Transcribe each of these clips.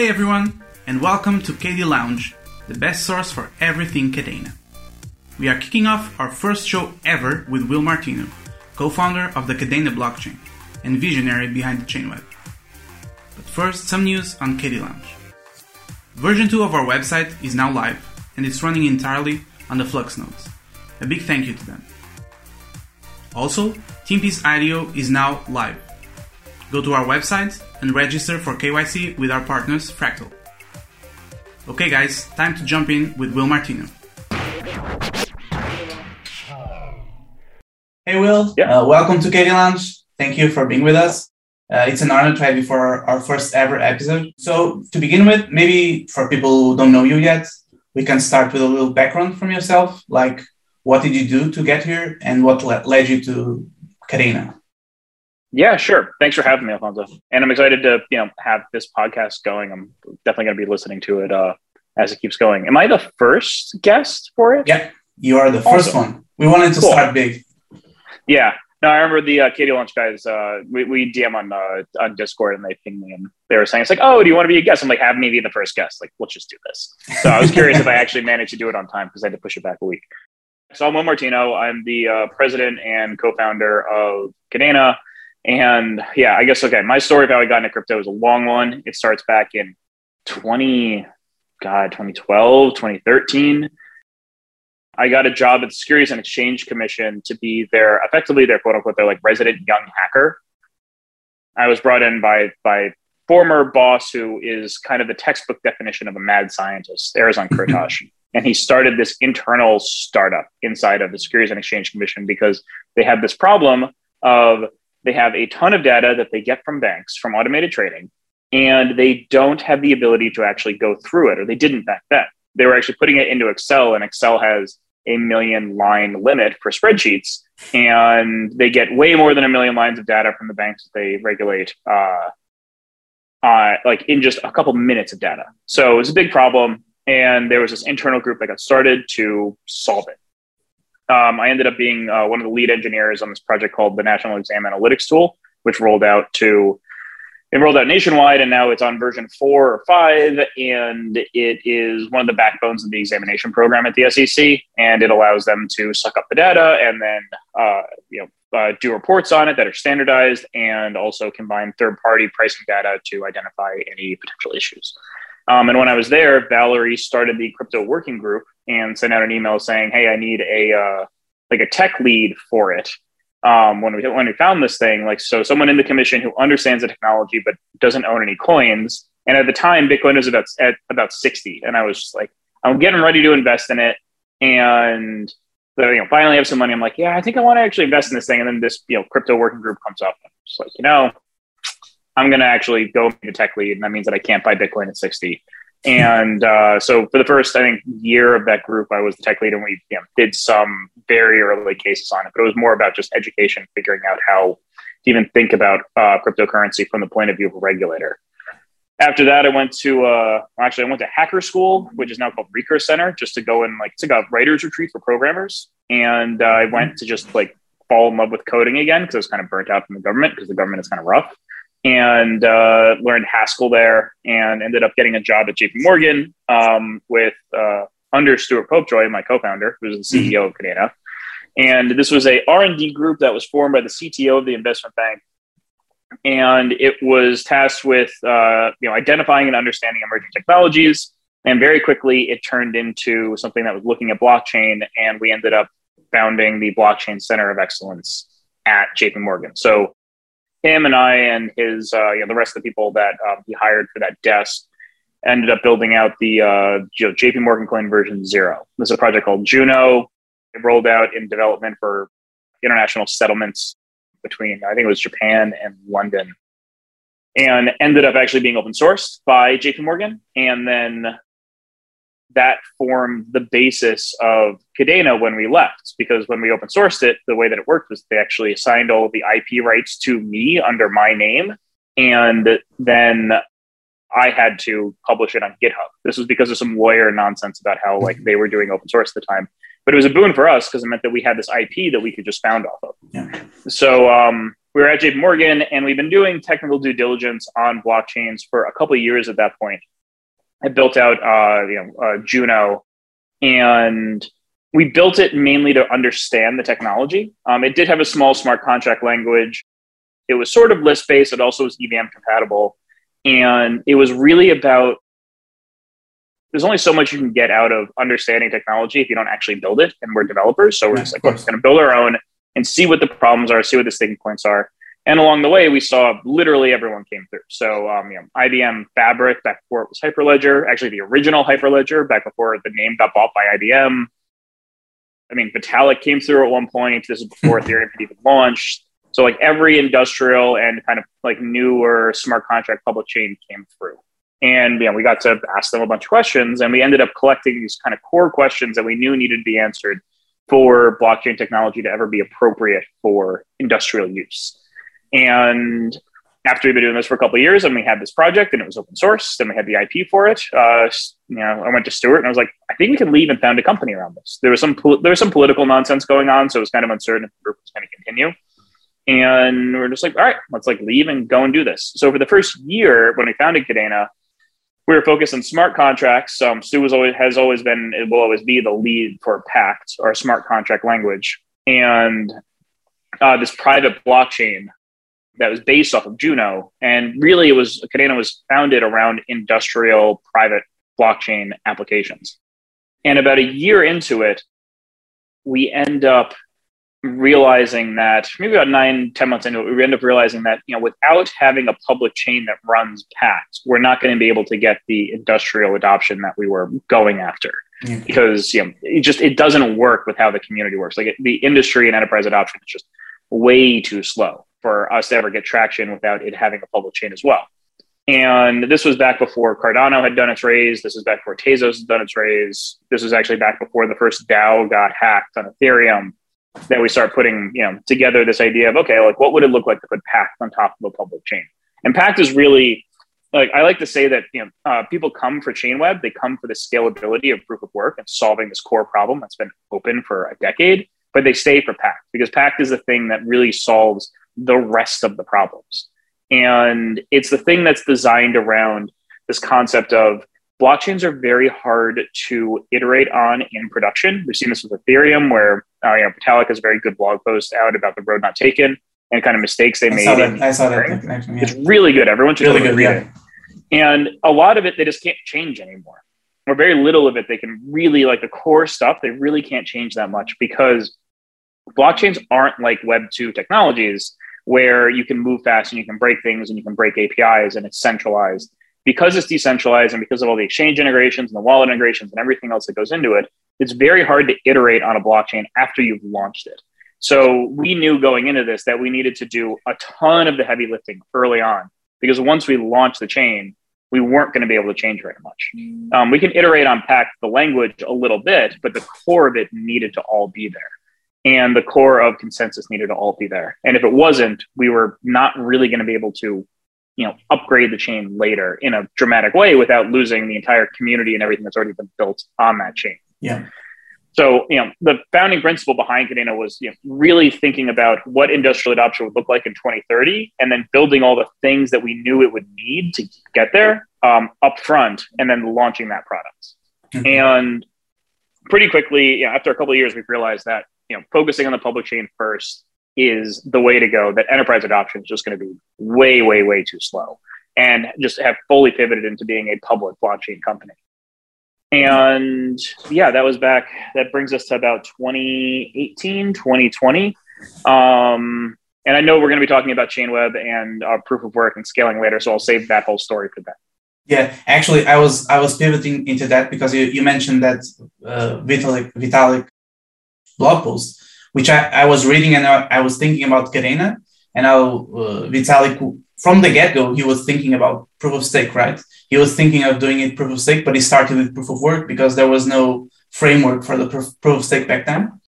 Hey everyone, and welcome to KD Lounge, the best source for everything Kadena. We are kicking off our first show ever with Will Martino, co-founder of the Kadena blockchain and visionary behind the Chainweb. But first, some news on KD Lounge. Version 2 of our website is now live, and it's running entirely on the Flux nodes. A big thank you to them. Also, Timpi IDO is now live. Go to our website and register for KYC with our partners Fractal. Okay, guys, time to jump in with Will Martino. Hey, Will. Yeah. Uh, welcome to KD Lounge. Thank you for being with us. Uh, it's an honor to have you for our, our first ever episode. So, to begin with, maybe for people who don't know you yet, we can start with a little background from yourself. Like, what did you do to get here, and what le- led you to Kadena? Yeah, sure. Thanks for having me, Alfonso. And I'm excited to you know have this podcast going. I'm definitely going to be listening to it uh, as it keeps going. Am I the first guest for it? Yeah, you are the first Awesome. one. We wanted to Cool. start big. Yeah. No, I remember the uh, KD Lounge guys. Uh, we, we DM on uh, on Discord and they pinged me and they were saying it's like, oh, do you want to be a guest? I'm like, have me be the first guest. Like, let's just do this. So I was curious if I actually managed to do it on time because I had to push it back a week. So I'm Will Martino. I'm the uh, president and co-founder of Kadena. And yeah, I guess okay. My story of how I got into crypto is a long one. It starts back in 20, God, 2012, 2013. I got a job at the Securities and Exchange Commission to be their effectively their quote unquote their like resident young hacker. I was brought in by by former boss who is kind of the textbook definition of a mad scientist, Arizon Kurtosh. and he started this internal startup inside of the Securities and Exchange Commission because they had this problem of they have a ton of data that they get from banks from automated trading and they don't have the ability to actually go through it or they didn't back then. They were actually putting it into excel and excel has a million line limit for spreadsheets and they get way more than a million lines of data from the banks that they regulate uh, uh, like in just a couple minutes of data. So it was a big problem and there was this internal group that got started to solve it um, I ended up being uh, one of the lead engineers on this project called the National Exam Analytics Tool, which rolled out to it rolled out nationwide, and now it's on version four or five, and it is one of the backbones of the examination program at the SEC, and it allows them to suck up the data and then uh, you know uh, do reports on it that are standardized, and also combine third-party pricing data to identify any potential issues. Um, and when I was there, Valerie started the crypto working group and sent out an email saying, "Hey, I need a uh, like a tech lead for it." Um, when we when we found this thing, like so, someone in the commission who understands the technology but doesn't own any coins. And at the time, Bitcoin was about at about sixty, and I was just like, I'm getting ready to invest in it, and so, you know, finally have some money. I'm like, yeah, I think I want to actually invest in this thing. And then this, you know, crypto working group comes up. I'm just like, you know, I'm going to actually go be the tech lead, and that means that I can't buy Bitcoin at 60. And uh, so for the first, I think, year of that group, I was the tech lead, and we you know, did some very early cases on it. But it was more about just education, figuring out how to even think about uh, cryptocurrency from the point of view of a regulator. After that, I went to uh, actually I went to Hacker School, which is now called Recurse Center, just to go and like it's a writers retreat for programmers. And uh, I went to just like fall in love with coding again because I was kind of burnt out from the government because the government is kind of rough and uh, learned Haskell there and ended up getting a job at JP Morgan um, with uh, under Stuart Popejoy, my co-founder, who was the CEO of Kadena. And this was a R&D group that was formed by the CTO of the investment bank. And it was tasked with uh, you know identifying and understanding emerging technologies. And very quickly, it turned into something that was looking at blockchain. And we ended up founding the Blockchain Center of Excellence at JP Morgan. So him and I and his, uh, you know, the rest of the people that um, he hired for that desk ended up building out the uh, you know, JP Morgan Coin version zero. This is a project called Juno. It rolled out in development for international settlements between, I think it was Japan and London, and ended up actually being open sourced by JP Morgan. And then that formed the basis of Kadena when we left. Because when we open sourced it, the way that it worked was they actually assigned all the IP rights to me under my name. And then I had to publish it on GitHub. This was because of some lawyer nonsense about how like they were doing open source at the time. But it was a boon for us because it meant that we had this IP that we could just found off of. Yeah. So um, we were at JP Morgan and we've been doing technical due diligence on blockchains for a couple of years at that point. I built out, uh, you know, uh, Juno, and we built it mainly to understand the technology. Um, it did have a small smart contract language. It was sort of list based. It also was EVM compatible, and it was really about. There's only so much you can get out of understanding technology if you don't actually build it, and we're developers, so we're just like, we're going to build our own and see what the problems are, see what the sticking points are. And along the way, we saw literally everyone came through. So, um, you know, IBM Fabric back before it was Hyperledger, actually the original Hyperledger back before the name got bought by IBM. I mean, Vitalik came through at one point. This is before Ethereum had even launched. So, like every industrial and kind of like newer smart contract public chain came through. And you know, we got to ask them a bunch of questions, and we ended up collecting these kind of core questions that we knew needed to be answered for blockchain technology to ever be appropriate for industrial use. And after we've been doing this for a couple of years and we had this project and it was open source, then we had the IP for it. Uh, you know, I went to Stuart and I was like, I think we can leave and found a company around this. There was some there was some political nonsense going on, so it was kind of uncertain if the group was going to continue. And we are just like, all right, let's like leave and go and do this. So for the first year, when we founded Kadena, we were focused on smart contracts. Um, Stu was always has always been it will always be the lead for Pact or smart contract language, and uh, this private blockchain that was based off of Juno. And really, it was Kadena was founded around industrial private blockchain applications. And about a year into it, we end up realizing that maybe about nine, 10 months into it, we end up realizing that, you know, without having a public chain that runs Pact, we're not going to be able to get the industrial adoption that we were going after. Mm-hmm. Because, you know, it just, it doesn't work with how the community works. Like it, the industry and enterprise adoption is just way too slow for us to ever get traction without it having a public chain as well. And this was back before Cardano had done its raise. This was back before Tezos had done its raise. This was actually back before the first DAO got hacked on Ethereum that we start putting you know together this idea of okay like what would it look like to put pact on top of a public chain and pact is really like i like to say that you know uh, people come for chainweb they come for the scalability of proof of work and solving this core problem that's been open for a decade but they stay for pact because pact is the thing that really solves the rest of the problems and it's the thing that's designed around this concept of blockchains are very hard to iterate on in production. We've seen this with Ethereum, where uh, you know, Vitalik has a very good blog post out about the road not taken and kind of mistakes they I made. Saw that. I saw that. Yeah. It's really good. Everyone should really good, read yeah. it. And a lot of it they just can't change anymore. Or very little of it they can really like the core stuff. They really can't change that much because blockchains aren't like Web two technologies where you can move fast and you can break things and you can break APIs and it's centralized because it's decentralized and because of all the exchange integrations and the wallet integrations and everything else that goes into it, it's very hard to iterate on a blockchain after you've launched it. So we knew going into this that we needed to do a ton of the heavy lifting early on because once we launched the chain, we weren't going to be able to change very much. Mm. Um, we can iterate on Pact the language a little bit, but the core of it needed to all be there. And the core of consensus needed to all be there. And if it wasn't, we were not really going to be able to you know upgrade the chain later in a dramatic way without losing the entire community and everything that's already been built on that chain. Yeah. So, you know, the founding principle behind Kadena was you know, really thinking about what industrial adoption would look like in 2030 and then building all the things that we knew it would need to get there um, up front and then launching that product. Mm-hmm. And pretty quickly, you know, after a couple of years, we've realized that, you know, focusing on the public chain first is the way to go, that enterprise adoption is just going to be way, way, way too slow and just have fully pivoted into being a public blockchain company. And yeah, that was back, that brings us to about 2018, 2020. Um, and I know we're going to be talking about Chainweb and uh, proof of work and scaling later, so I'll save that whole story for that. Yeah, actually, I was I was pivoting into that because you, you mentioned that uh, Vitalik Vitalik blog post which I, I was reading and I, I was thinking about Kadena and how uh, Vitalik, from the get go, he was thinking about proof of stake, right? He was thinking of doing it proof of stake, but he started with proof of work because there was no framework for the proof, proof of stake back then.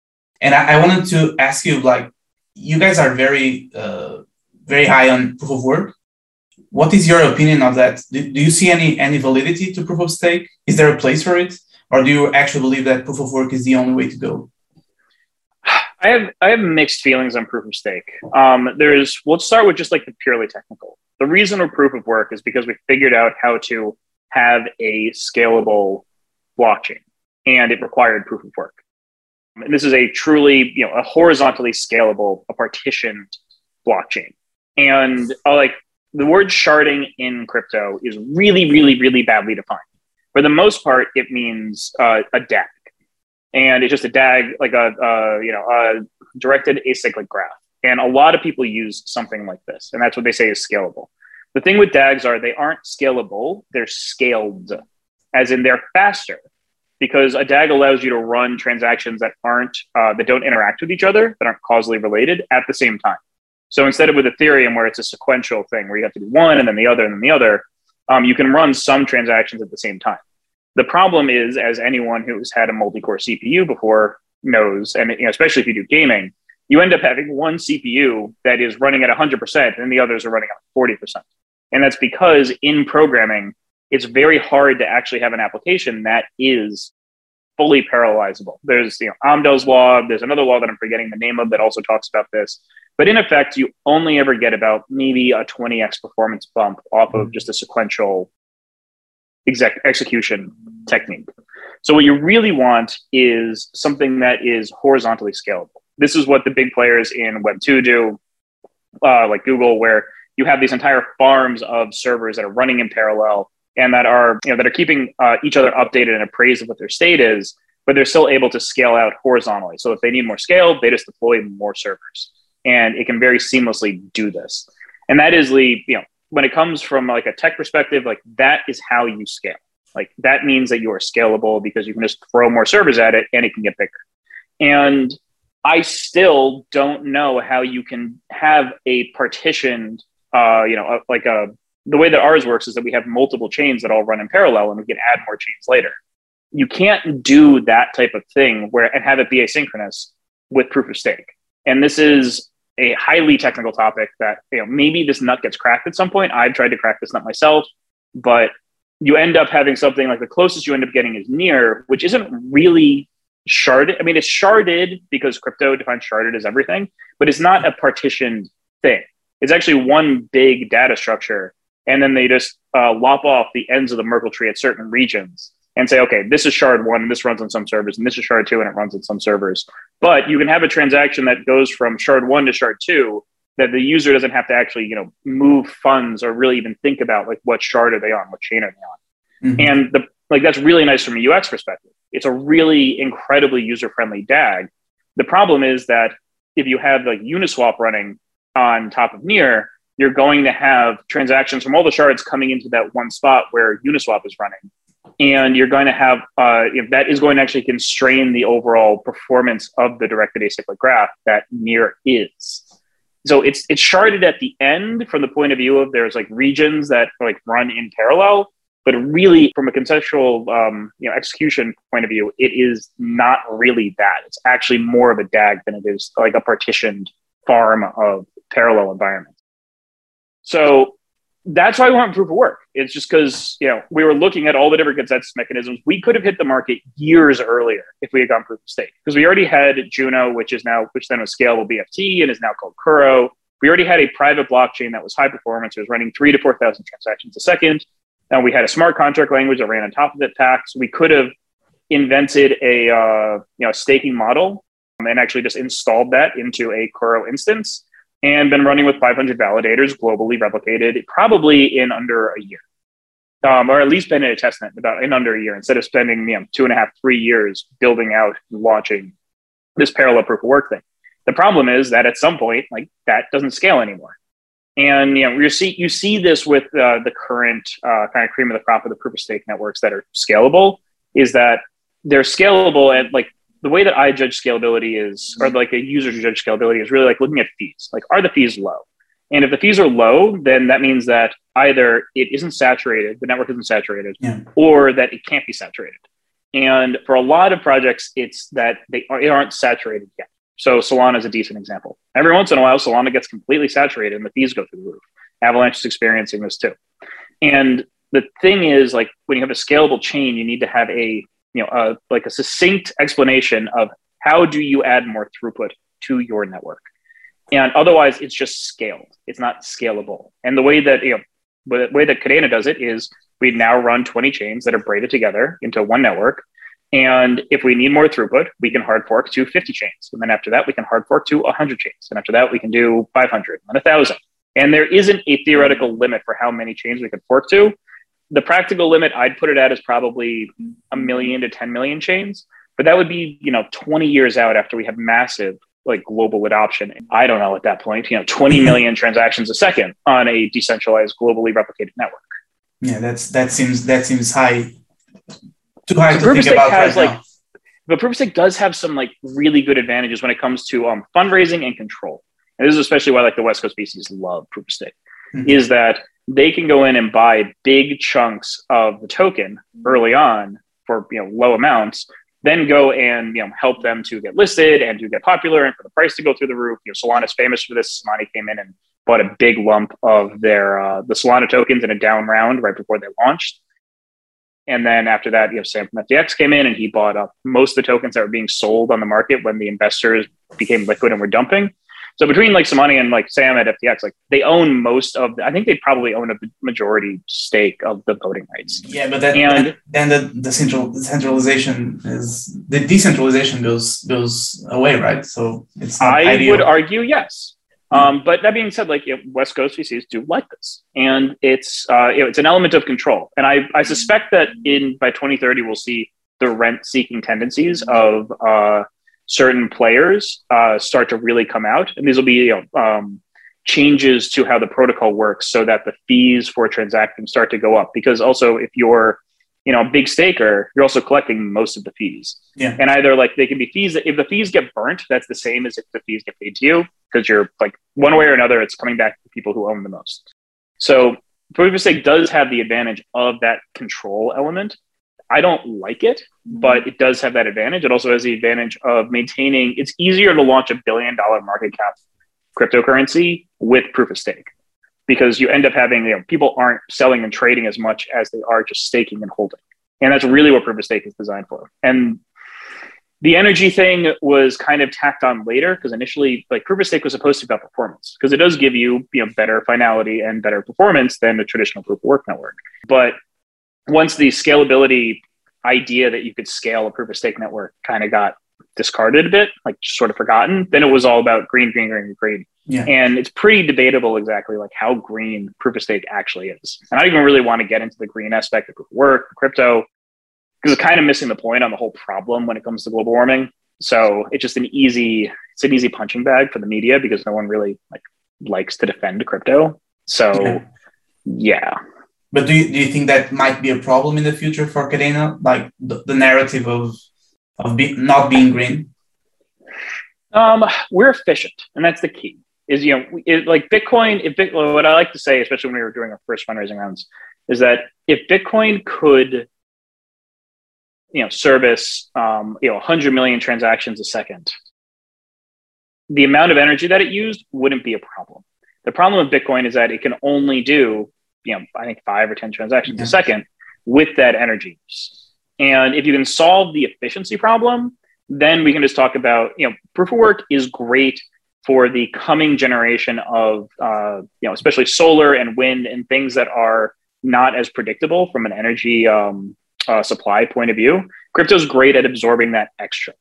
And I, I, wanted to ask you, like, you guys are very, uh, very high on proof of work. What is your opinion of that? Do, do you see any any validity to proof of stake? Is there a place for it, or do you actually believe that proof of work is the only way to go? I have I have mixed feelings on proof of stake. Um, there's let's start with just like the purely technical. The reason for proof of work is because we figured out how to have a scalable blockchain, and it required proof of work. And this is a truly you know a horizontally scalable, a partitioned blockchain. And uh, like the word sharding in crypto is really, really, really badly defined. For the most part, it means uh, a DAG and it's just a DAG, like a, a you know a directed acyclic graph. And a lot of people use something like this, and that's what they say is scalable. The thing with DAGs are they aren't scalable; they're scaled, as in they're faster, because a DAG allows you to run transactions that aren't uh, that don't interact with each other, that aren't causally related at the same time. So instead of with Ethereum, where it's a sequential thing where you have to do one and then the other and then the other, um, you can run some transactions at the same time. The problem is, as anyone who's had a multi-core CPU before knows, and you know, especially if you do gaming, you end up having one CPU that is running at 100% and the others are running at 40%. And that's because in programming, it's very hard to actually have an application that is fully parallelizable. There's you know Amdahl's law. There's another law that I'm forgetting the name of that also talks about this. But in effect, you only ever get about maybe a 20x performance bump off of mm. just a sequential exec- execution technique. So what you really want is something that is horizontally scalable. This is what the big players in Web two do, uh, like Google, where you have these entire farms of servers that are running in parallel and that are you know that are keeping uh, each other updated and appraised of what their state is, but they're still able to scale out horizontally. So if they need more scale, they just deploy more servers, and it can very seamlessly do this. And that is the you know when it comes from like a tech perspective, like that is how you scale. Like that means that you are scalable because you can just throw more servers at it and it can get bigger. And I still don't know how you can have a partitioned, uh, you know, like a the way that ours works is that we have multiple chains that all run in parallel and we can add more chains later. You can't do that type of thing where and have it be asynchronous with proof of stake. And this is a highly technical topic that you know maybe this nut gets cracked at some point. I've tried to crack this nut myself, but you end up having something like the closest you end up getting is near, which isn't really sharded. I mean, it's sharded because crypto defines sharded as everything, but it's not a partitioned thing. It's actually one big data structure, and then they just uh, lop off the ends of the Merkle tree at certain regions and say, okay, this is shard one, and this runs on some servers, and this is shard two, and it runs on some servers. But you can have a transaction that goes from shard one to shard two that the user doesn't have to actually, you know, move funds or really even think about like what shard are they on, what chain are they on. Mm-hmm. And the like that's really nice from a UX perspective. It's a really incredibly user-friendly DAG. The problem is that if you have like Uniswap running on top of Near, you're going to have transactions from all the shards coming into that one spot where Uniswap is running and you're going to have uh, if that is going to actually constrain the overall performance of the directed acyclic graph that near is so it's it's sharded at the end from the point of view of there's like regions that like run in parallel but really from a conceptual um, you know execution point of view it is not really that. It's actually more of a dag than it is like a partitioned farm of parallel environments. So that's why we want proof of work. It's just because you know we were looking at all the different consensus mechanisms. We could have hit the market years earlier if we had gone proof of stake because we already had Juno, which is now which then was scalable BFT and is now called Kuro. We already had a private blockchain that was high performance. It was running three to four thousand transactions a second. Now we had a smart contract language that ran on top of it. Pact. We could have invented a uh, you know staking model and actually just installed that into a Kuro instance and been running with 500 validators globally replicated probably in under a year. Um, or at least been in a testnet about in under a year instead of spending you know two and a half three years building out and launching this parallel proof of work thing the problem is that at some point like that doesn't scale anymore and you know you see you see this with uh, the current uh, kind of cream of the crop of the proof of stake networks that are scalable is that they're scalable at like the way that I judge scalability is, or mm-hmm. like a user judge scalability is really like looking at fees. Like, are the fees low? And if the fees are low, then that means that either it isn't saturated, the network isn't saturated, yeah. or that it can't be saturated. And for a lot of projects, it's that they aren't saturated yet. So Solana is a decent example. Every once in a while, Solana gets completely saturated and the fees go through the roof. Avalanche is experiencing this too. And the thing is, like when you have a scalable chain, you need to have a you know, uh, like a succinct explanation of how do you add more throughput to your network. And otherwise, it's just scaled. It's not scalable. And the way that you know, the way that Kadena does it is we now run 20 chains that are braided together into one network. And if we need more throughput, we can hard fork to 50 chains. And then after that, we can hard fork to 100 chains. And after that, we can do 500 and 1,000. And there isn't a theoretical limit for how many chains we can fork to. The practical limit, I'd put it at is probably a million to 10 million chains. But that would be, you know, 20 years out after we have massive like global adoption. I don't know at that point, you know, 20 million transactions a second on a decentralized, globally replicated network. Yeah, that's that seems that seems high. Too high to think about has right like, now. but proof does have some like really good advantages when it comes to um, fundraising and control. And this is especially why like the West Coast VCs love proof of stake, Mhm. is that they can go in and buy big chunks of the token early on for you know low amounts, then go and you know help them to get listed and to get popular and for the price to go through the roof. You know, Solana's famous for this. Solana came in and bought a big lump of their uh, the Solana tokens in a down round right before they launched. And then after that, you know, Sam from FTX came in and he bought up most of the tokens that were being sold on the market when the investors became liquid and were dumping. So between like Samani and like Sam at FTX, like they own most of. The, I think they probably own a majority stake of the voting rights. Yeah, but that, And- then the, the central the centralization is the decentralization goes goes away, right? So it's not I ideal. would argue yes. Um, but that being said, like West Coast VCs do like this, and it's uh, it's an element of control. And I, I suspect that in by 2030 we'll see the rent-seeking tendencies of uh, certain players uh, start to really come out, and these will be you know, um, changes to how the protocol works, so that the fees for transacting start to go up. Because also, if you're you know a big staker, you're also collecting most of the fees. Yeah. And either like they can be fees that if the fees get burnt, that's the same as if the fees get paid to you because you're like one way or another, it's coming back to people who own the most. So proof of stake does have the advantage of that control element. I don't like it, but mm. it does have that advantage. It also has the advantage of maintaining. It's easier to launch a billion dollar market cap cryptocurrency with proof of stake because you end up having you know people aren't selling and trading as much as they are just staking and holding, and that's really what proof of stake is designed for. And the energy thing was kind of tacked on later because initially like proof of stake was supposed to be about performance because it does give you you know better finality and better performance than a traditional proof of work network but once the scalability idea that you could scale a proof of stake network kind of got discarded a bit like just sort of forgotten then it was all about green green green green Yeah. and it's pretty debatable exactly like how green proof of stake actually is and i don't even really want to get into the green aspect of proof of work crypto because it's kind of missing the point on the whole problem when it comes to global warming. So it's just an easy, it's an easy punching bag for the media because no one really like likes to defend crypto. So Yeah. yeah, But do you, do you think that might be a problem in the future for Kadena? Like the, the narrative of of be, not being green? um, we're efficient, and that's the key. Is you know, it, like Bitcoin. If Bit, what I like to say, especially when we were doing our first fundraising rounds, is that if Bitcoin could, you know, service um, you know 100 million transactions a second, the amount of energy that it used wouldn't be a problem. The problem with Bitcoin is that it can only do, you know, I think five or 10 transactions Yeah. a second with that energy use. And if you can solve the efficiency problem, then we can just talk about, you know, proof of work is great for the coming generation of, uh, you know, especially solar and wind and things that are not as predictable from an energy um, uh, supply point of view. Crypto is great at absorbing that extra.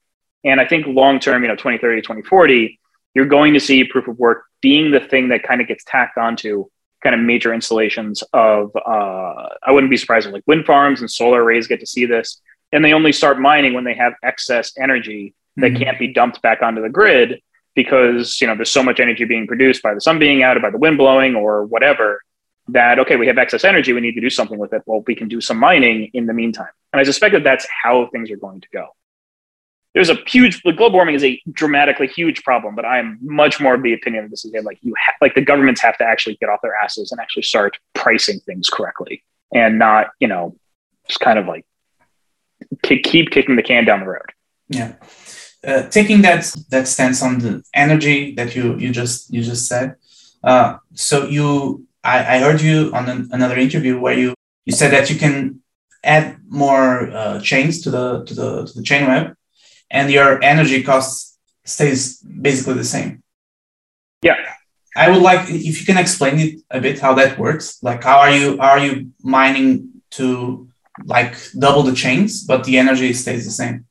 And I think long term, you know, 2030, 2040, you're going to see proof of work being the thing that kind of gets tacked onto kind of major installations of, uh, I wouldn't be surprised if like wind farms and solar arrays get to see this. And they only start mining when they have excess energy that Mhm. can't be dumped back onto the grid because, you know, there's so much energy being produced by the sun being out or by the wind blowing or whatever that, okay, we have excess energy. We need to do something with it. Well, we can do some mining in the meantime. And I suspect that that's how things are going to go there's a huge like, global warming is a dramatically huge problem but i'm much more of the opinion that this is like you ha- like the governments have to actually get off their asses and actually start pricing things correctly and not you know just kind of like k- keep kicking the can down the road Yeah. Uh, taking that that stance on the energy that you you just you just said. Uh, so you, I, I heard you on an, another interview where you you said that you can add more uh, chains to the to the to the Chainweb, and your energy costs stays basically the same. Yeah. I would like if you can explain it a bit how that works. Like how are you are you mining to like double the chains, but the energy stays the same?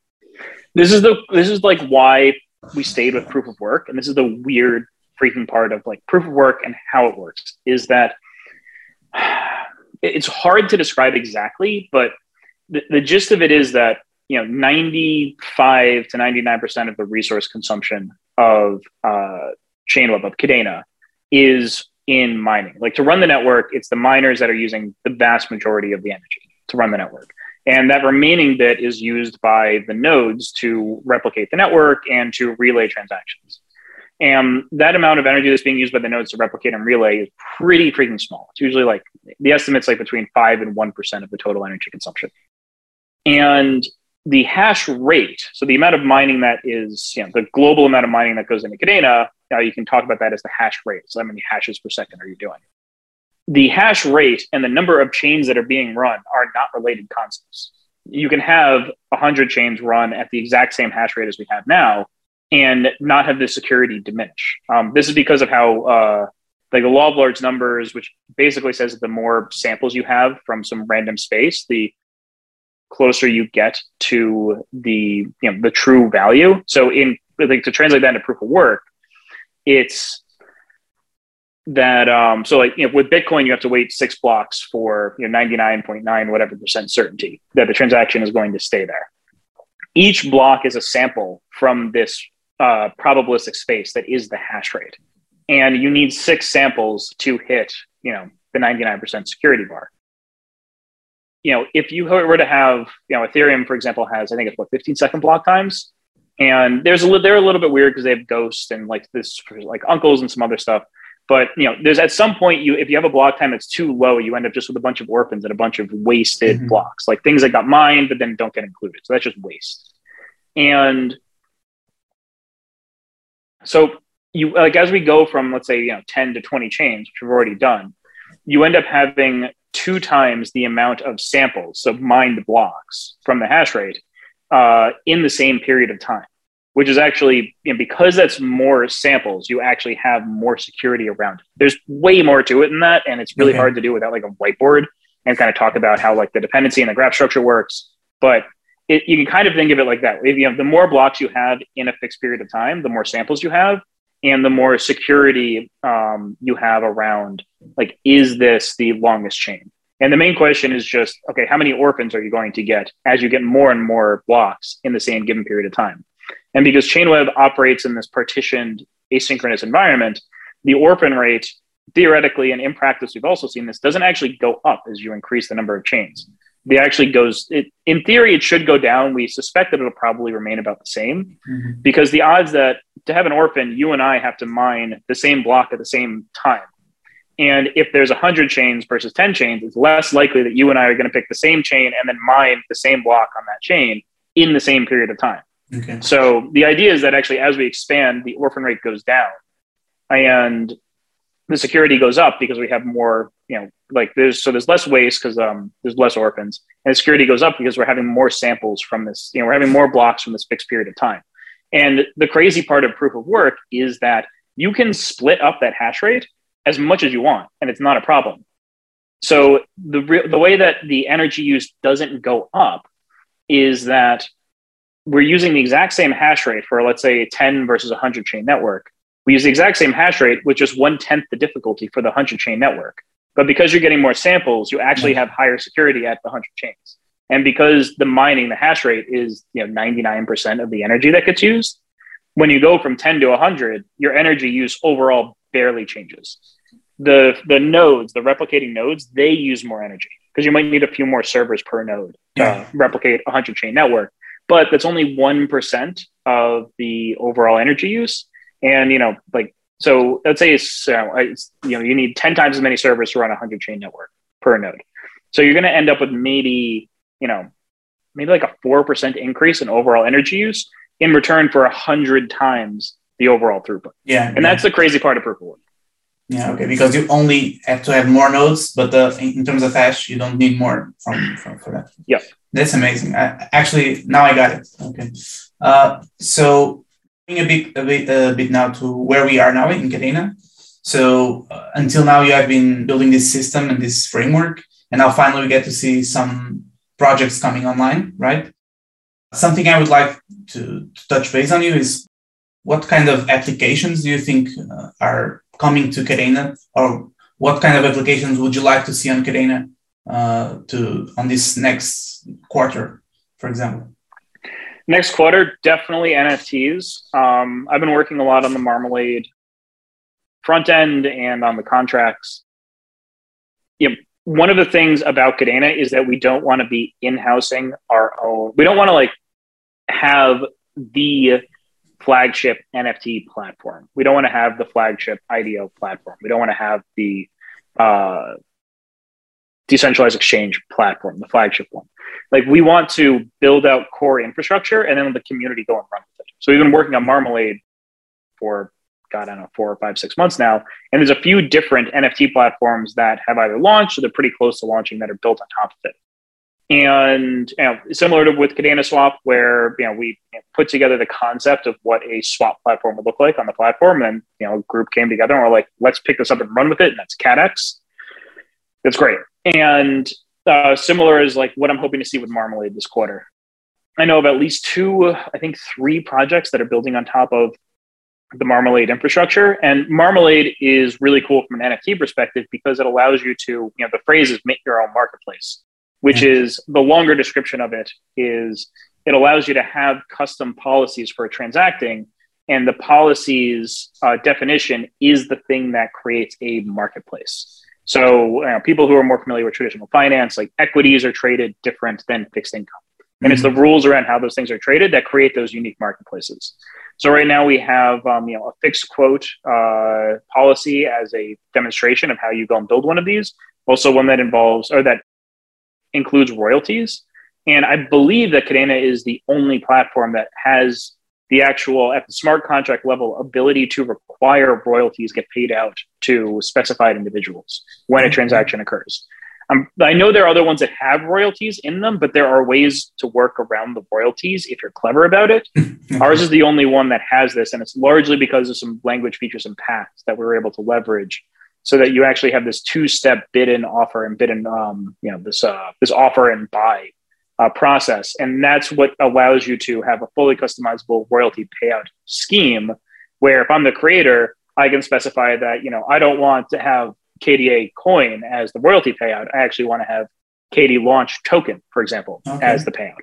This is the this is like why we stayed with proof of work, and this is the weird freaking part of like proof of work and how it works is that it's hard to describe exactly, but the, the gist of it is that you know 95 to 99 percent of the resource consumption of uh, Chainweb of Kadena is in mining. Like to run the network, it's the miners that are using the vast majority of the energy to run the network. And that remaining bit is used by the nodes to replicate the network and to relay transactions. And that amount of energy that's being used by the nodes to replicate and relay is pretty freaking small. It's usually like the estimate's like between five and one percent of the total energy consumption. And the hash rate, so the amount of mining that is, you know, the global amount of mining that goes into Kadena, now you can talk about that as the hash rate. So how many hashes per second are you doing? The hash rate and the number of chains that are being run are not related concepts. You can have 100 chains run at the exact same hash rate as we have now and not have the security diminish. Um, this is because of how uh, like the law of large numbers, which basically says that the more samples you have from some random space, the closer you get to the you know the true value. So in like to translate that into proof of work, it's that um so like you know with Bitcoin you have to wait six blocks for you know 99.9 whatever percent certainty that the transaction is going to stay there. Each block is a sample from this uh, probabilistic space that is the hash rate. And you need six samples to hit, you know, the 99% security bar. You know, if you were to have, you know, Ethereum, for example, has, I think it's what, 15 second block times. And there's a little, they're a little bit weird because they have ghosts and like this, like uncles and some other stuff. But you know, there's at some point you if you have a block time that's too low, you end up just with a bunch of orphans and a bunch of wasted mm-hmm. blocks, like things that got mined but then don't get included. So that's just waste. And so you like as we go from let's say you know 10 to 20 chains, which we've already done, you end up having two times the amount of samples, so mined blocks from the hash rate, uh, in the same period of time. Which is actually you know, because that's more samples, you actually have more security around it. There's way more to it than that, and it's really okay. hard to do without like a whiteboard and kind of talk about how like the dependency and the graph structure works. But it, you can kind of think of it like that. If, you know, the more blocks you have in a fixed period of time, the more samples you have, and the more security um, you have around like, is this the longest chain? And the main question is just, okay, how many orphans are you going to get as you get more and more blocks in the same given period of time? And because Chainweb operates in this partitioned asynchronous environment, the orphan rate theoretically and in practice, we've also seen this doesn't actually go up as you increase the number of chains they actually goes it, in theory it should go down we suspect that it'll probably remain about the same mm-hmm. because the odds that to have an orphan you and i have to mine the same block at the same time and if there's 100 chains versus 10 chains it's less likely that you and i are going to pick the same chain and then mine the same block on that chain in the same period of time okay. so the idea is that actually as we expand the orphan rate goes down and the security goes up because we have more, you know, like there's so there's less waste because um, there's less orphans, and the security goes up because we're having more samples from this, you know, we're having more blocks from this fixed period of time. And the crazy part of proof of work is that you can split up that hash rate as much as you want, and it's not a problem. So the re- the way that the energy use doesn't go up is that we're using the exact same hash rate for let's say 10 versus 100 chain network we use the exact same hash rate with just one tenth the difficulty for the 100 chain network. But because you're getting more samples, you actually have higher security at the 100 chains. And because the mining, the hash rate is you know 99% of the energy that gets used, when you go from 10 to 100, your energy use overall barely changes. The, the nodes, the replicating nodes, they use more energy because you might need a few more servers per node to yeah. replicate a 100 chain network. But that's only 1% of the overall energy use. And you know, like so, let's say it's, uh, it's you know you need ten times as many servers to run a hundred chain network per node. So you're going to end up with maybe you know maybe like a four percent increase in overall energy use in return for a hundred times the overall throughput. Yeah, and yeah. that's the crazy part of of work. Yeah, okay, because you only have to have more nodes, but the, in terms of hash, you don't need more from, from for that. Yeah, that's amazing. I, actually, now I got it. Okay, uh, so a bit, a bit, a bit now to where we are now in Kadena. So uh, until now, you have been building this system and this framework, and now finally we get to see some projects coming online, right? Something I would like to, to touch base on you is what kind of applications do you think uh, are coming to Kadena, or what kind of applications would you like to see on Kadena uh, to on this next quarter, for example? Next quarter, definitely NFTs. Um, I've been working a lot on the Marmalade front end and on the contracts. You know, one of the things about Kadena is that we don't want to be in-housing our own. We don't want to like have the flagship NFT platform. We don't want to have the flagship IDO platform. We don't want to have the uh, decentralized exchange platform, the flagship one. Like we want to build out core infrastructure and then the community go and run with it. So we've been working on Marmalade for God, I don't know, four or five, six months now. And there's a few different NFT platforms that have either launched or they're pretty close to launching that are built on top of it. And you know, similar to with Kadena Swap, where you know we put together the concept of what a swap platform would look like on the platform, and you know, a group came together and we're like, let's pick this up and run with it, and that's Kaddex. That's great. And uh, similar is like what I'm hoping to see with Marmalade this quarter. I know of at least two, I think three projects that are building on top of the Marmalade infrastructure. And Marmalade is really cool from an NFT perspective because it allows you to, you know, the phrase is make your own marketplace, which mm-hmm. is the longer description of it is it allows you to have custom policies for transacting. And the policies uh, definition is the thing that creates a marketplace. So you know, people who are more familiar with traditional finance, like equities are traded different than fixed income. And it's the mm-hmm. rules around how those things are traded that create those unique marketplaces. So right now we have um, you know a fixed quote uh, policy as a demonstration of how you go and build one of these. Also one that involves or that includes royalties. And I believe that Kadena is the only platform that has the actual at the smart contract level ability to require royalties get paid out to specified individuals when a mm-hmm. transaction occurs. Um, I know there are other ones that have royalties in them, but there are ways to work around the royalties if you're clever about it. Ours is the only one that has this, and it's largely because of some language features and paths that we were able to leverage, so that you actually have this two-step bid and offer and bid and um, you know this uh, this offer and buy uh, process, and that's what allows you to have a fully customizable royalty payout scheme. Where if I'm the creator, I can specify that you know I don't want to have KDA coin as the royalty payout. I actually want to have KD launch token, for example, okay. as the payout.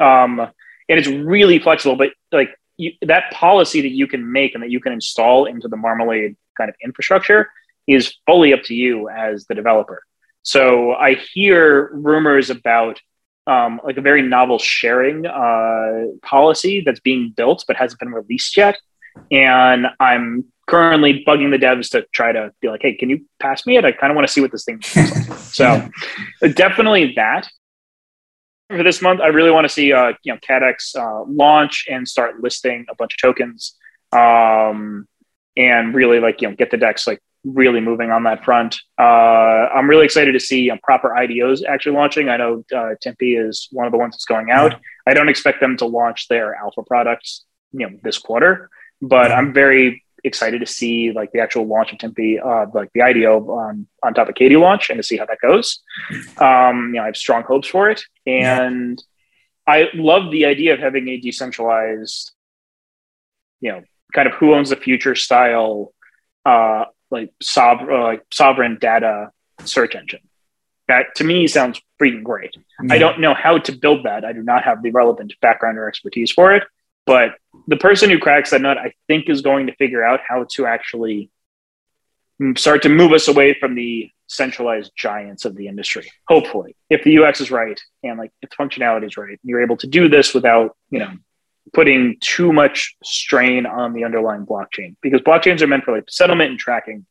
Um, and it's really flexible, but like you, that policy that you can make and that you can install into the Marmalade kind of infrastructure is fully up to you as the developer. So I hear rumors about um, like a very novel sharing uh, policy that's being built but hasn't been released yet. And I'm currently bugging the devs to try to be like, hey, can you pass me it? I kind of want to see what this thing looks like. so definitely that. For this month, I really want to see uh, you know Kaddex uh, launch and start listing a bunch of tokens, um, and really like you know get the DEX like really moving on that front. Uh, I'm really excited to see proper IDOs actually launching. I know uh, Timpi is one of the ones that's going out. I don't expect them to launch their alpha products, you know, this quarter, but I'm very excited to see like the actual launch of Timpi, uh, like the IDO on, on top of KD launch and to see how that goes. Um, you know, I have strong hopes for it. And. I love the idea of having a decentralized, you know, kind of who owns the future style, uh, like, sov- uh, like sovereign data search engine. That to me sounds freaking great. Yeah. I don't know how to build that. I do not have the relevant background or expertise for it. But the person who cracks that nut, I think, is going to figure out how to actually start to move us away from the centralized giants of the industry. Hopefully, if the UX is right and like if functionality is right, you're able to do this without you know putting too much strain on the underlying blockchain because blockchains are meant for like settlement and tracking.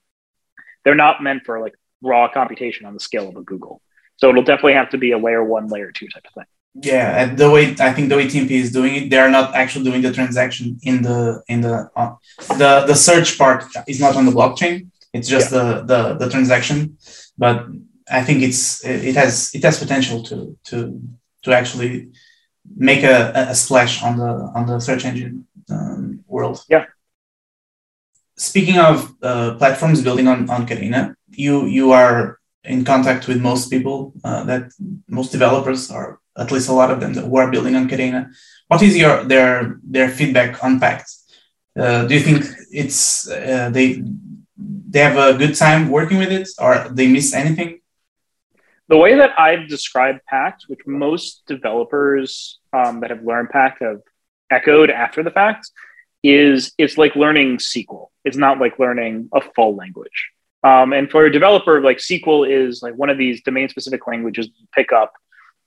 They're not meant for like raw computation on the scale of a Google. So it'll definitely have to be a layer one, layer two type of thing. Yeah, the way I think the way Timpi is doing it, they are not actually doing the transaction in the in the uh, the the search part is not on the blockchain. It's just yeah. the, the the transaction, but I think it's it has it has potential to to to actually make a, a splash on the on the search engine. Um, world. Yeah. Speaking of uh, platforms building on on Kadena, you you are in contact with most people uh, that most developers are at least a lot of them who are building on Kadena. What is your their their feedback on Pact? Uh, do you think it's uh, they they have a good time working with it, or they miss anything? The way that I've described Pact, which most developers um, that have learned Pact have echoed after the fact, is it's like learning SQL. It's not like learning a full language. Um, and for a developer, like SQL is like one of these domain specific languages you pick up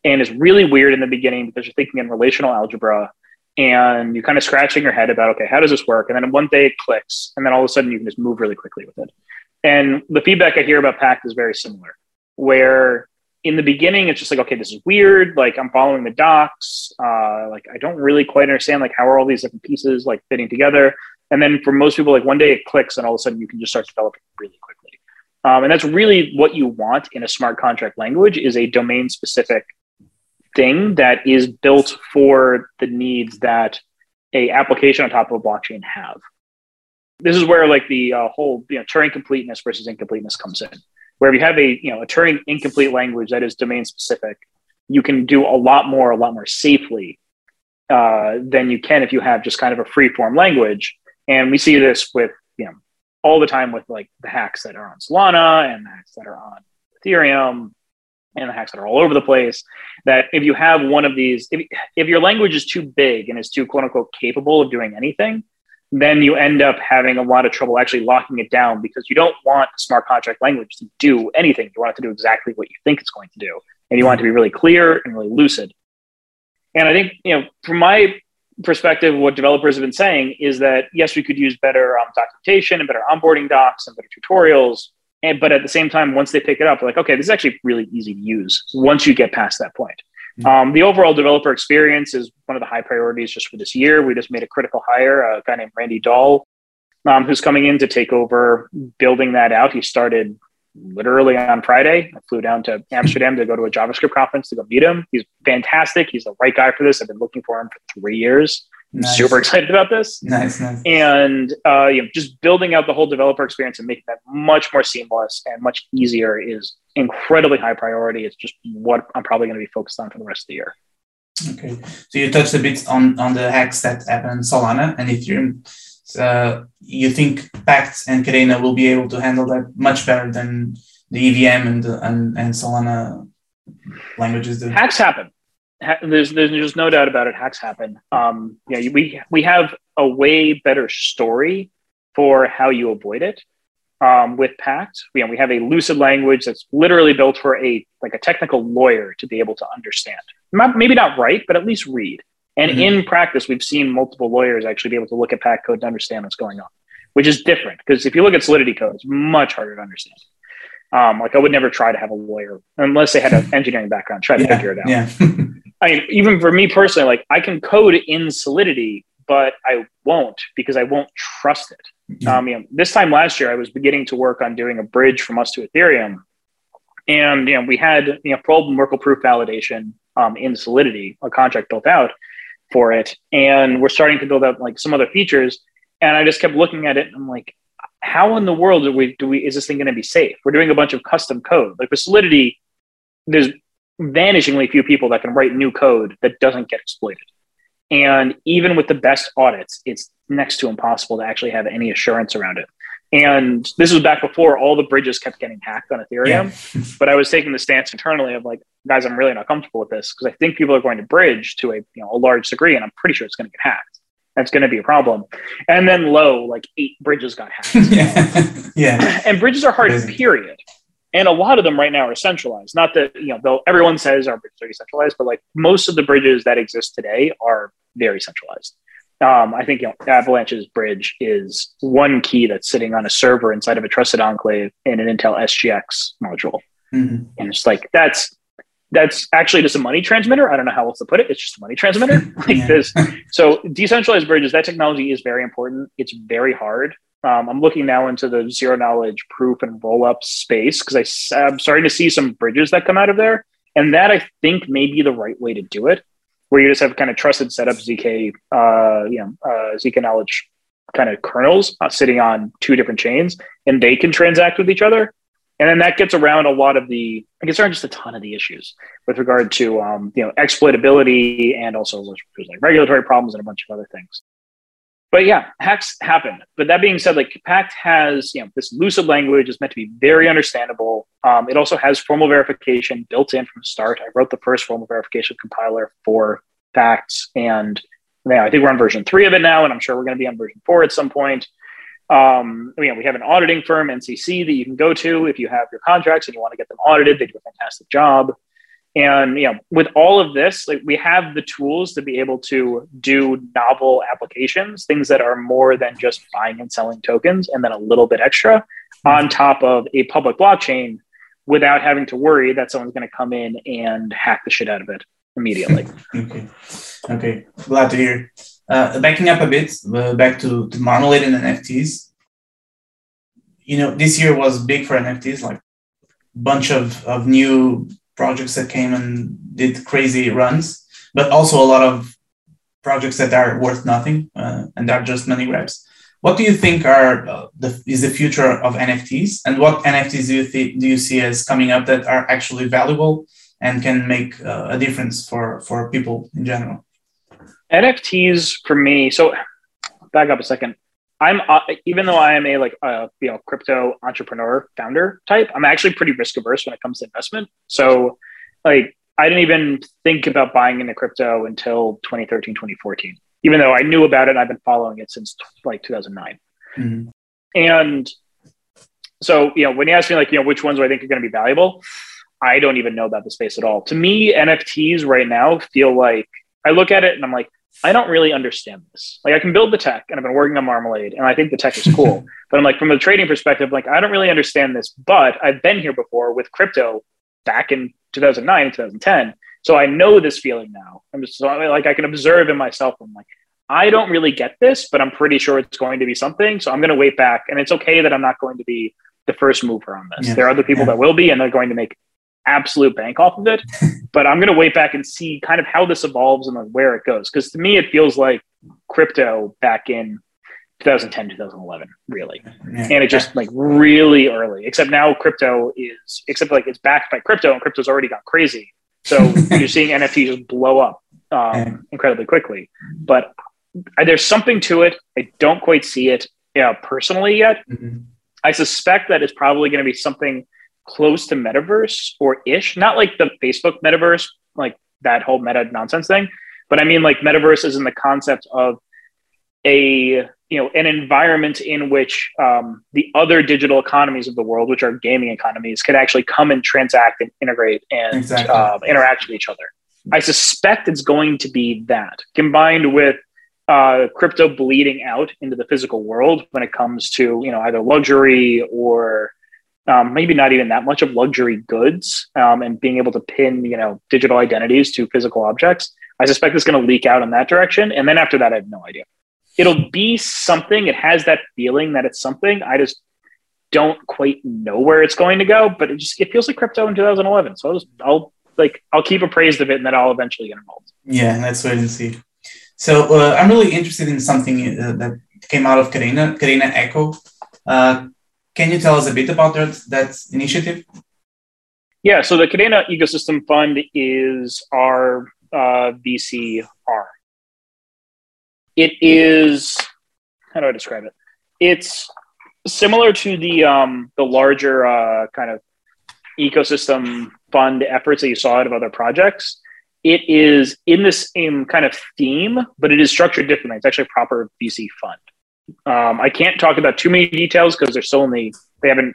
and it's really weird in the beginning because you're thinking in relational algebra and you're kind of scratching your head about, okay, how does this work? And then one day it clicks and then all of a sudden you can just move really quickly with it. And the feedback I hear about Pact is very similar, where in the beginning it's just like, okay, this is weird. Like I'm following the docs. Uh, like I don't really quite understand like how are all these different pieces like fitting together. And then for most people, like one day it clicks and all of a sudden you can just start developing really quickly. Um, and that's really what you want in a smart contract language is a domain specific thing that is built for the needs that a application on top of a blockchain have. This is where like the uh, whole you know Turing completeness versus incompleteness comes in. Where if you have a you know a Turing incomplete language that is domain specific, you can do a lot more, a lot more safely uh, than you can if you have just kind of a free form language and we see this with, you know, all the time with like the hacks that are on Solana and the hacks that are on Ethereum and the hacks that are all over the place. That if you have one of these, if, if your language is too big and is too quote unquote capable of doing anything, then you end up having a lot of trouble actually locking it down because you don't want smart contract language to do anything. You want it to do exactly what you think it's going to do. And you want it to be really clear and really lucid. And I think, you know, from my perspective, what developers have been saying is that yes, we could use better um, documentation and better onboarding docs and better tutorials. And, but at the same time, once they pick it up, like, okay, this is actually really easy to use once you get past that point. Mm-hmm. Um, the overall developer experience is one of the high priorities just for this year. We just made a critical hire, a guy named Randy Dahl, um, who's coming in to take over building that out. He started literally on Friday. I flew down to Amsterdam to go to a JavaScript conference to go meet him. He's fantastic. He's the right guy for this. I've been looking for him for three years. Nice. Super excited about this. Nice, nice. And uh, you know, just building out the whole developer experience and making that much more seamless and much easier is incredibly high priority. It's just what I'm probably going to be focused on for the rest of the year. Okay, so you touched a bit on on the hacks that happen Solana and Ethereum uh, you think Pact and Kadena will be able to handle that much better than the EVM and and, and Solana languages do? Hacks happen. There's there's just no doubt about it. Hacks happen. Um, yeah, we we have a way better story for how you avoid it. Um, with Pact, we, we have a lucid language that's literally built for a like a technical lawyer to be able to understand. Not, maybe not write, but at least read. And mm-hmm. in practice, we've seen multiple lawyers actually be able to look at Pact code to understand what's going on, which is different because if you look at Solidity code, it's much harder to understand. Um, like I would never try to have a lawyer unless they had an engineering background try to yeah, figure it out. Yeah. I mean, even for me personally, like I can code in Solidity, but I won't because I won't trust it. Yeah. Um, you know, this time last year, I was beginning to work on doing a bridge from us to Ethereum, and you know, we had you know full Merkle proof validation um, in Solidity, a contract built out for it. And we're starting to build out like some other features. And I just kept looking at it and I'm like, how in the world do we do we is this thing going to be safe? We're doing a bunch of custom code. Like with Solidity, there's vanishingly few people that can write new code that doesn't get exploited. And even with the best audits, it's next to impossible to actually have any assurance around it. And this was back before all the bridges kept getting hacked on Ethereum. Yeah. but I was taking the stance internally of like, guys, I'm really not comfortable with this because I think people are going to bridge to a you know a large degree, and I'm pretty sure it's going to get hacked. That's going to be a problem. And then low, like eight bridges got hacked. yeah. yeah. And bridges are hard, period. And a lot of them right now are centralized. Not that, you know, though everyone says our bridges are decentralized, but like most of the bridges that exist today are very centralized. Um, I think you know, Avalanche's bridge is one key that's sitting on a server inside of a trusted enclave in an Intel SGX module, mm-hmm. and it's like that's that's actually just a money transmitter. I don't know how else to put it. It's just a money transmitter like yeah. this. So decentralized bridges, that technology is very important. It's very hard. Um, I'm looking now into the zero knowledge proof and roll up space because I'm starting to see some bridges that come out of there, and that I think may be the right way to do it where you just have kind of trusted setup ZK, uh, you know, uh, ZK knowledge kind of kernels uh, sitting on two different chains, and they can transact with each other. And then that gets around a lot of the, I guess there aren't just a ton of the issues with regard to, um, you know, exploitability and also like regulatory problems and a bunch of other things. But yeah, hacks happen. But that being said, like Pact has, you know, this Lucid language is meant to be very understandable. Um, it also has formal verification built in from the start. I wrote the first formal verification compiler for Pacts, and now I think we're on version three of it now, and I'm sure we're going to be on version four at some point. Um, know, we have an auditing firm, NCC, that you can go to if you have your contracts and you want to get them audited. They do a fantastic job. And you know, with all of this, like we have the tools to be able to do novel applications, things that are more than just buying and selling tokens, and then a little bit extra on top of a public blockchain without having to worry that someone's going to come in and hack the shit out of it immediately. okay, okay, glad to hear. Uh, backing up a bit, uh, back to, to Marmalade and NFTs. You know, this year was big for NFTs, like bunch of, of new projects that came and did crazy runs, but also a lot of projects that are worth nothing uh, and are just money grabs. What do you think are uh, the, is the future of NFTs, and what NFTs do you th- do you see as coming up that are actually valuable and can make uh, a difference for for people in general? NFTs for me. So back up a second. I'm uh, even though I am a like a you know crypto entrepreneur founder type, I'm actually pretty risk averse when it comes to investment. So like I didn't even think about buying into crypto until 2013, 2014, even though I knew about it and I've been following it since like 2009. Mm-hmm. And so, you know, when you ask me like, you know, which ones do I think are going to be valuable? I don't even know about the space at all. To me, NFTs right now feel like I look at it and I'm like, I don't really understand this. Like I can build the tech and I've been working on Marmalade and I think the tech is cool. but I'm like, from a trading perspective, like I don't really understand this, but I've been here before with crypto back in 2009 and 2010. So I know this feeling now. I'm just like, I can observe in myself. I'm like, I don't really get this, but I'm pretty sure it's going to be something. So I'm going to wait back. And it's okay that I'm not going to be the first mover on this. Yeah. There are other people yeah. that will be, and they're going to make absolute bank off of it. but I'm going to wait back and see kind of how this evolves and where it goes. Because to me, it feels like crypto back in 2010, 2011, really. And it just like really early, except now crypto is, except like it's backed by crypto and crypto's already gone crazy. So you're seeing NFTs just blow up um, incredibly quickly. But there's something to it. I don't quite see it yeah, personally yet. Mm-hmm. I suspect that it's probably going to be something close to metaverse or ish, not like the Facebook metaverse, like that whole meta nonsense thing, but I mean like metaverse is in the concept of a you know an environment in which um, the other digital economies of the world, which are gaming economies, could actually come and transact and integrate and exactly. uh, interact with each other. I suspect it's going to be that combined with uh, crypto bleeding out into the physical world when it comes to you know either luxury or um, maybe not even that much of luxury goods um, and being able to pin you know digital identities to physical objects i suspect it's going to leak out in that direction. And then after that i have no idea. It'll be something it has that feeling that it's something. I just don't quite know where it's going to go but it just it feels like crypto in 2011 so i'll just i'll like i'll keep appraised of it and then i'll eventually get involved. Yeah that's what and see. So uh, i'm really interested in something uh, that came out of Kadena Kadena echo. Uh, can you tell us a bit about that, that initiative? Yeah, so the Kadena Ecosystem Fund is our uh, VCR. It is, how do I describe it? It's similar to the um, the larger uh, kind of ecosystem fund efforts that you saw out of other projects. It is in the same kind of theme, but it is structured differently. It's actually a proper VC fund. Um, I can't talk about too many details because they're still in the they haven't.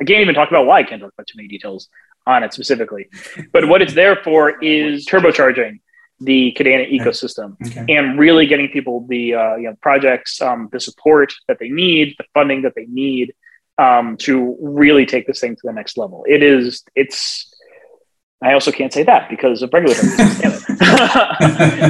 I can't even talk about why I can't talk about too many details on it specifically. But what it's there for is turbocharging the Kadena ecosystem okay. and really getting people the uh, you know projects, um, the support that they need, the funding that they need um, to really take this thing to the next level. It is it's. I also can't say that because of regulatory reasons.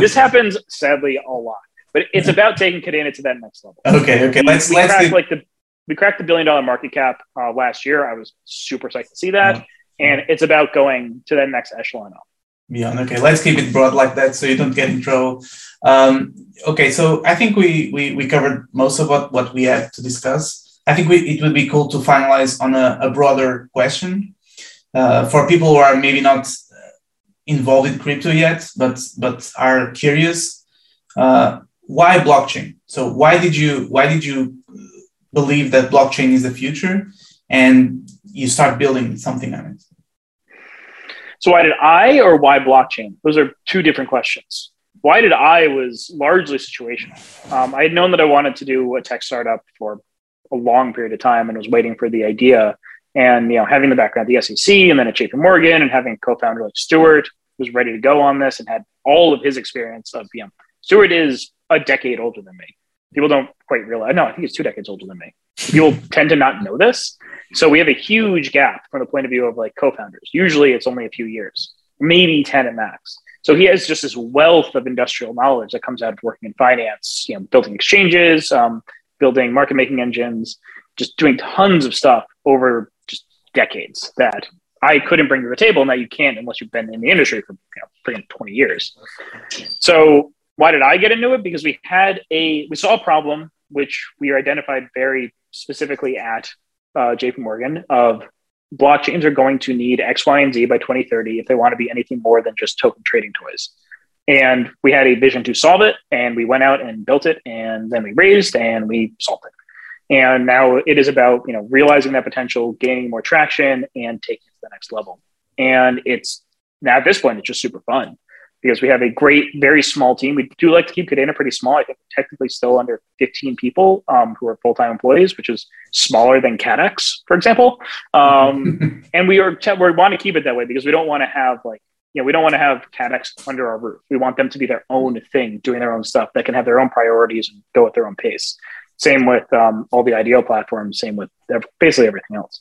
this happens sadly a lot. But it's about taking Kadena to that next level. Okay, okay. Let's we let's cracked, do... like the we cracked the billion dollar market cap uh, last year. I was super psyched to see that, oh. and it's about going to that next echelon up. Yeah. Okay. Let's keep it broad like that, so you don't get in trouble. Um, okay, so I think we, we we covered most of what what we had to discuss. I think we, it would be cool to finalize on a, a broader question uh, for people who are maybe not involved in crypto yet, but but are curious. Uh, why blockchain? So why did you why did you believe that blockchain is the future, and you start building something on it? So why did I or why blockchain? Those are two different questions. Why did I was largely situational. Um, I had known that I wanted to do a tech startup for a long period of time and was waiting for the idea. And you know, having the background at the SEC and then at JP Morgan and having a co-founder like Stuart was ready to go on this and had all of his experience of you know, Stuart is a decade older than me. People don't quite realize. No, I think he's two decades older than me. People tend to not know this. So we have a huge gap from the point of view of like co-founders. Usually it's only a few years, maybe 10 at max. So he has just this wealth of industrial knowledge that comes out of working in finance, you know, building exchanges, um, building market making engines, just doing tons of stuff over just decades that I couldn't bring to the table that you can't unless you've been in the industry for you know, 20 years. So why did I get into it? Because we had a, we saw a problem which we identified very specifically at uh, JP Morgan of blockchains are going to need X, Y, and Z by 2030 if they want to be anything more than just token trading toys. And we had a vision to solve it, and we went out and built it, and then we raised and we solved it. And now it is about you know realizing that potential, gaining more traction, and taking it to the next level. And it's now at this point, it's just super fun because we have a great, very small team. We do like to keep Kadena pretty small. I think we're technically still under 15 people um, who are full time employees, which is smaller than Kaddex, for example. Um, and we are we want to keep it that way because we don't want to have like you know we don't want to have Kaddex under our roof. We want them to be their own thing, doing their own stuff that can have their own priorities and go at their own pace. Same with um, all the IDO platforms. Same with basically everything else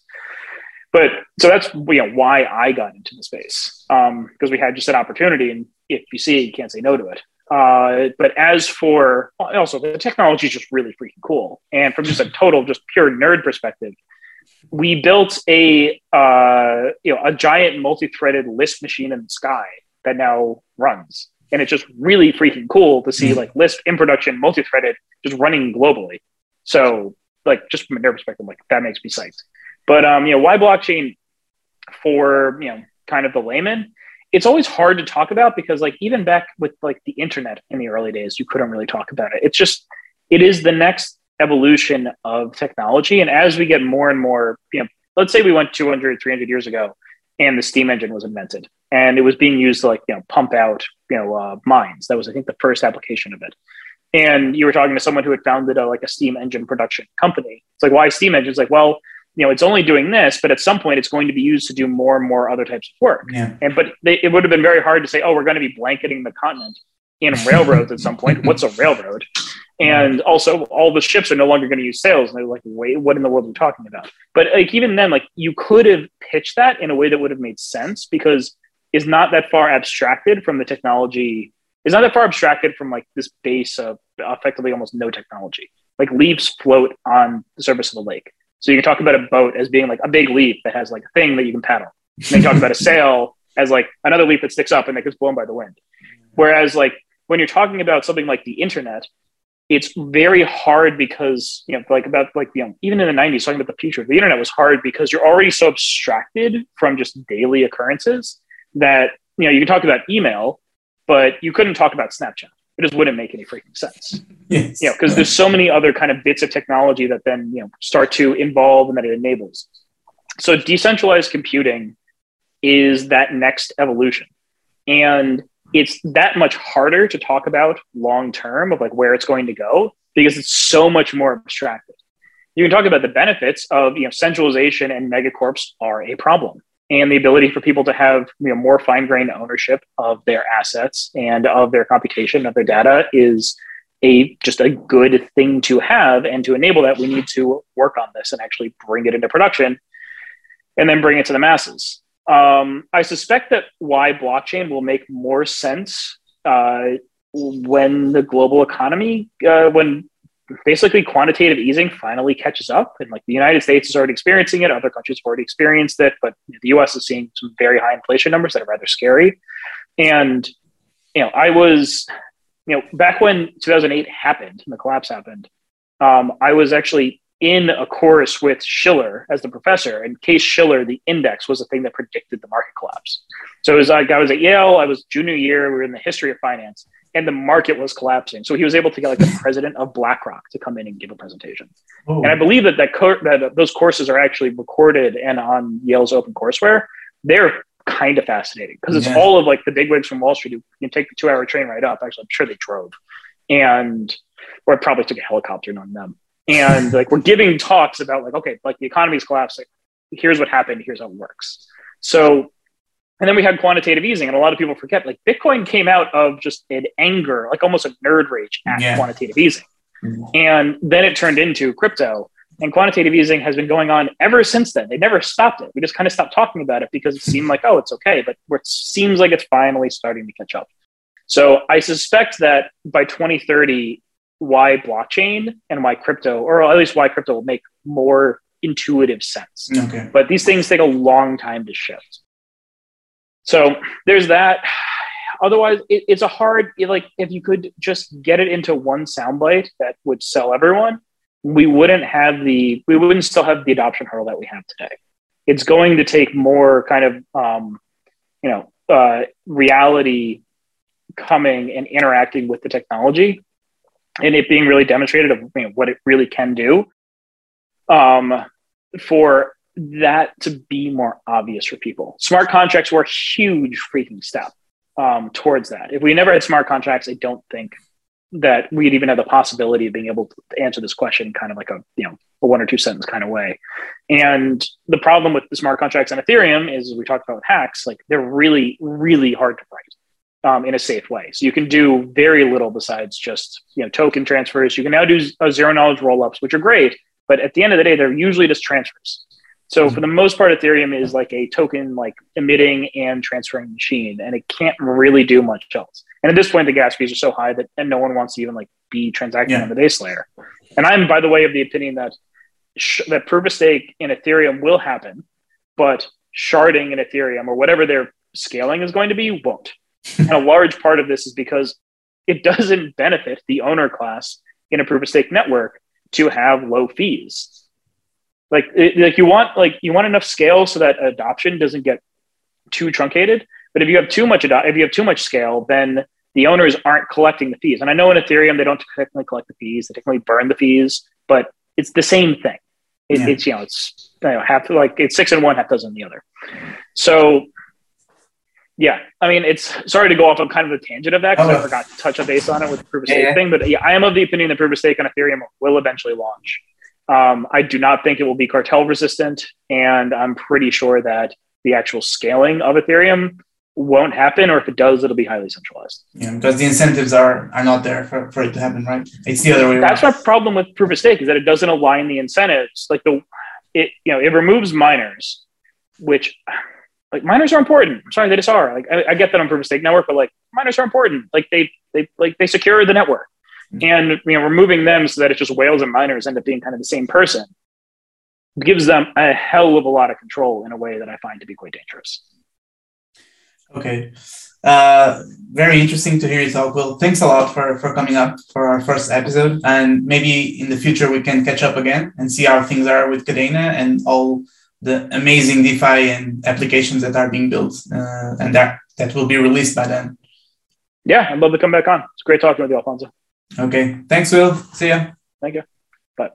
but so that's you know why I got into the space because um, we had just an opportunity, and if you see it, you can't say no to it. Uh, but as for also the technology is just really freaking cool, and from just a total just pure nerd perspective, we built a uh, you know a giant multi-threaded Lisp machine in the sky that now runs, and it's just really freaking cool to see mm-hmm. like Lisp in production, multi-threaded, just running globally. So like just from a nerd perspective, like that makes me psyched. But um, you know, why blockchain for you know kind of the layman? It's always hard to talk about because like even back with like the internet in the early days, you couldn't really talk about it. It's just it is the next evolution of technology, and as we get more and more, you know, let's say we went 200, 300 years ago, and the steam engine was invented, and it was being used to like you know pump out you know uh, mines. That was I think the first application of it and you were talking to someone who had founded a like a steam engine production company. It's like why steam engines? Like, well, you know, it's only doing this, but at some point it's going to be used to do more and more other types of work. Yeah. And but they, it would have been very hard to say, oh, we're going to be blanketing the continent in railroads at some point. What's a railroad? And also, all the ships are no longer going to use sails. And they're like, wait, what in the world are you talking about? But like even then, like you could have pitched that in a way that would have made sense because is not that far abstracted from the technology. Is not that far abstracted from like this base of effectively almost no technology. Like leaves float on the surface of the lake so you can talk about a boat as being like a big leaf that has like a thing that you can paddle. And then talk about a sail as like another leaf that sticks up and that gets blown by the wind. Whereas like when you're talking about something like the internet, it's very hard because you know like about like you know even in the 90s talking about the future the internet was hard because you're already so abstracted from just daily occurrences that you know you can talk about email but you couldn't talk about snapchat it just wouldn't make any freaking sense. Yes. You know, because there's so many other kind of bits of technology that then you know start to involve and that it enables. So decentralized computing is that next evolution, and it's that much harder to talk about long term of like where it's going to go because it's so much more abstracted. You can talk about the benefits of you know centralization and megacorps are a problem and the ability for people to have you know, more fine-grained ownership of their assets and of their computation of their data is a just a good thing to have and to enable that we need to work on this and actually bring it into production and then bring it to the masses. Um, i suspect that why blockchain will make more sense uh, when the global economy uh, when basically quantitative easing finally catches up and like the united states is already experiencing it other countries have already experienced it but the us is seeing some very high inflation numbers that are rather scary and you know i was you know, back when 2008 happened and the collapse happened, um, I was actually in a course with Shiller as the professor, and Case Shiller, the index was the thing that predicted the market collapse. So it was like I was at Yale, I was junior year, we were in the history of finance, and the market was collapsing. So he was able to get like the president of BlackRock to come in and give a presentation. Oh. And I believe that that, co- that those courses are actually recorded and on Yale's open courseware. They're kind of fascinating because it's yeah. all of like the bigwigs from Wall Street. who can take the two hour train right up. Actually, I'm sure they drove, and or probably took a helicopter, on them. And like we're giving talks about like okay, like the economy's collapsing. Here's what happened. Here's how it works. So and then we had quantitative easing, and a lot of people forget like Bitcoin came out of just an anger, like almost a nerd rage at yeah. quantitative easing. Mm-hmm. And then it turned into crypto. And quantitative easing has been going on ever since then. They never stopped it. We just kind of stopped talking about it because it seemed like, oh, it's okay. But it seems like it's finally starting to catch up. So I suspect that by 2030, why blockchain and why crypto, or at least why crypto will make more intuitive sense. Okay. But these things take a long time to shift. So there's that. Otherwise, it, it's a hard like if you could just get it into one soundbite that would sell everyone, we wouldn't have the we wouldn't still have the adoption hurdle that we have today. It's going to take more kind of um, you know uh, reality coming and interacting with the technology and it being really demonstrated of you know, what it really can do um, for that to be more obvious for people. Smart contracts were a huge freaking step um, towards that. If we never had smart contracts, I don't think that we'd even have the possibility of being able to answer this question kind of like a you know a one or two sentence kind of way. And the problem with the smart contracts on Ethereum is we talked about with hacks, like they're really, really hard to write um, in a safe way. So you can do very little besides just you know token transfers. You can now do zero knowledge rollups, which are great, but at the end of the day, they're usually just transfers. So mm-hmm. for the most part, Ethereum is like a token like emitting and transferring machine, and it can't really do much else. And at this point, the gas fees are so high that and no one wants to even like be transacting yeah. on the base layer. And I'm, by the way, of the opinion that sh- that proof of stake in Ethereum will happen, but sharding in Ethereum or whatever their scaling is going to be won't. and a large part of this is because it doesn't benefit the owner class in a proof of stake network to have low fees like it, like you want like you want enough scale so that adoption doesn't get too truncated but if you have too much ado- if you have too much scale then the owners aren't collecting the fees and i know in ethereum they don't technically collect the fees they technically burn the fees but it's the same thing it, yeah. it's you know it's you know half like it's six and one half dozen the other so yeah, I mean, it's sorry to go off on kind of a tangent of that because oh, I forgot to touch a base on it with the proof of stake yeah, thing. But yeah, I am of the opinion that proof of stake on Ethereum will eventually launch. Um, I do not think it will be cartel resistant, and I'm pretty sure that the actual scaling of Ethereum won't happen, or if it does, it'll be highly centralized. Yeah, because the incentives are are not there for, for it to happen, right? It's the other way. Around. That's around. my problem with proof of stake is that it doesn't align the incentives. Like the it you know it removes miners, which like miners are important. I'm sorry, they just are. Like I, I get that on proof of stake network, but like miners are important. Like they they like they secure the network and you know removing them so that it's just whales and miners end up being kind of the same person gives them a hell of a lot of control in a way that I find to be quite dangerous. Okay. Uh, very interesting to hear you talk. Well, thanks a lot for, for coming up for our first episode. And maybe in the future we can catch up again and see how things are with Kadena and all the amazing DeFi and applications that are being built uh, and that, that will be released by then. Yeah, I'd love to come back on. It's great talking with you, Alfonso. Okay. Thanks, Will. See ya. Thank you. Bye.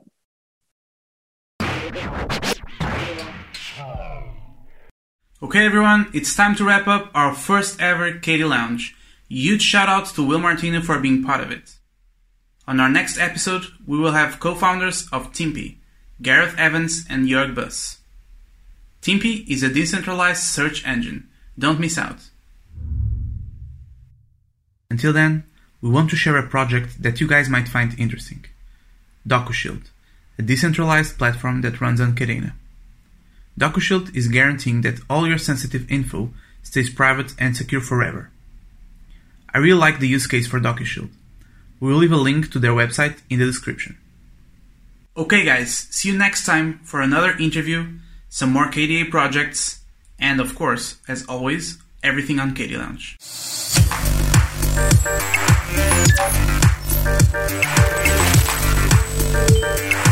Okay, everyone, it's time to wrap up our first ever KD Lounge. Huge shout outs to Will Martino for being part of it. On our next episode, we will have co founders of Timpi, Gareth Evans and Jörg Buss. Timpi is a decentralized search engine. Don't miss out. Until then, we want to share a project that you guys might find interesting. DocuShield, a decentralized platform that runs on Kadena. DocuShield is guaranteeing that all your sensitive info stays private and secure forever. I really like the use case for DocuShield. We will leave a link to their website in the description. Okay, guys, see you next time for another interview, some more KDA projects, and of course, as always, everything on KD Lounge. Thank